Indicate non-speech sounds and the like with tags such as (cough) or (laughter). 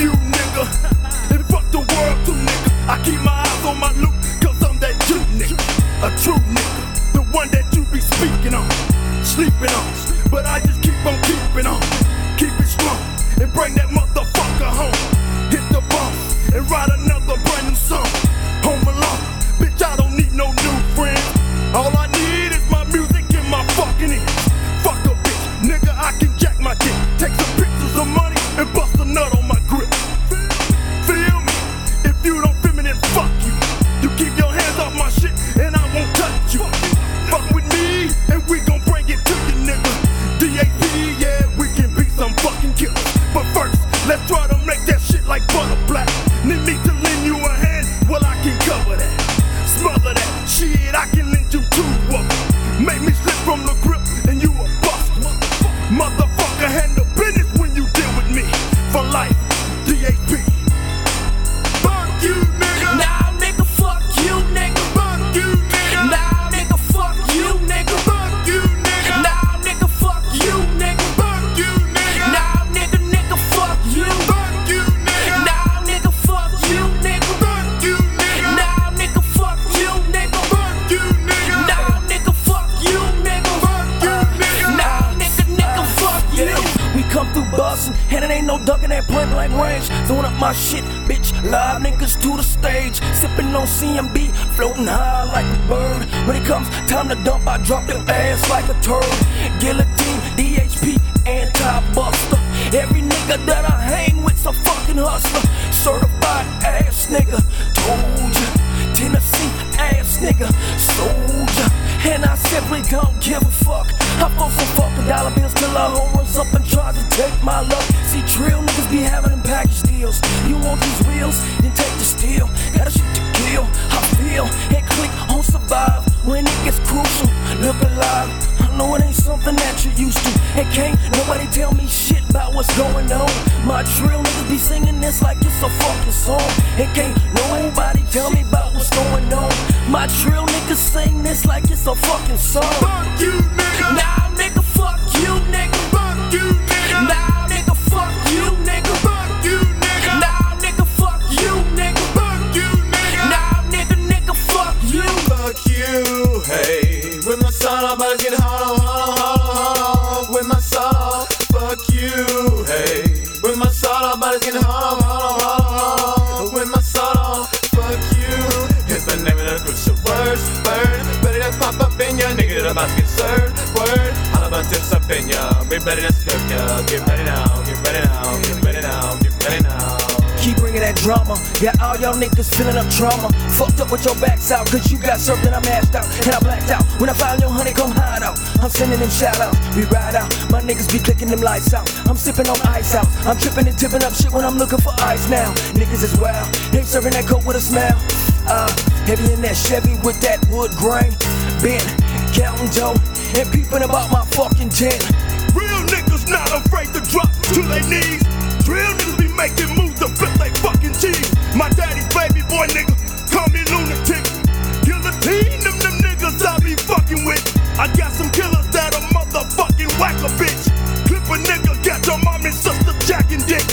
you, nigga. (laughs) And fuck the world, too, nigga. I keep my eyes on my loot. No ducking at point blank range. Throwing up my shit, bitch. Live niggas to the stage. Sippin' on CMB, floating high like a bird. When it comes time to dump, I drop them ass like a turd. Guillotine, DHP, anti-buster. Every nigga that I hang with's a fucking hustler. Certified ass nigga, told ya. Tennessee ass nigga, soldier. And I simply don't give a fuck. I flow from fucking dollar bills till hoe runs up and tries to take my luck. Drill niggas be having them package deals. You want these wheels? Then take the steel. Got a shit to kill. I feel and click on survive when it gets crucial. Look alive. I know it ain't something that you're used to. And can't nobody tell me shit about what's going on. My drill niggas be singing this like it's a fucking song. And can't nobody tell me about what's going on. My drill niggas sing this like it's a fucking song. Fuck you, nigga. Get served. Word, all about tips up in ya. Be ready to flip ya. Get ready now, get ready now, get ready now, get ready now. Keep bringing that drama. Got all y'all niggas feeling up trauma. Fucked up with your backs out, cause you got served and I mashed out. And I blacked out. When I found your honey, come hide out. I'm sending them shout outs. We ride out. My niggas be clicking them lights out. I'm sipping on ice out. I'm tripping and tipping up shit when I'm looking for ice now. Niggas is wild. They serving that coke with a smile. Uh, heavy in that Chevy with that wood grain. Bent, counting dough, and peeping about my fucking tent. Real niggas not afraid to drop to their knees. Real niggas be making moves to flip they fucking cheese. My daddy's baby boy nigga, call me lunatic. Guillotine them them niggas I be fucking with. I got some killers that a motherfucking whack a bitch. Clip a nigga, got your mom and sister jacking dick.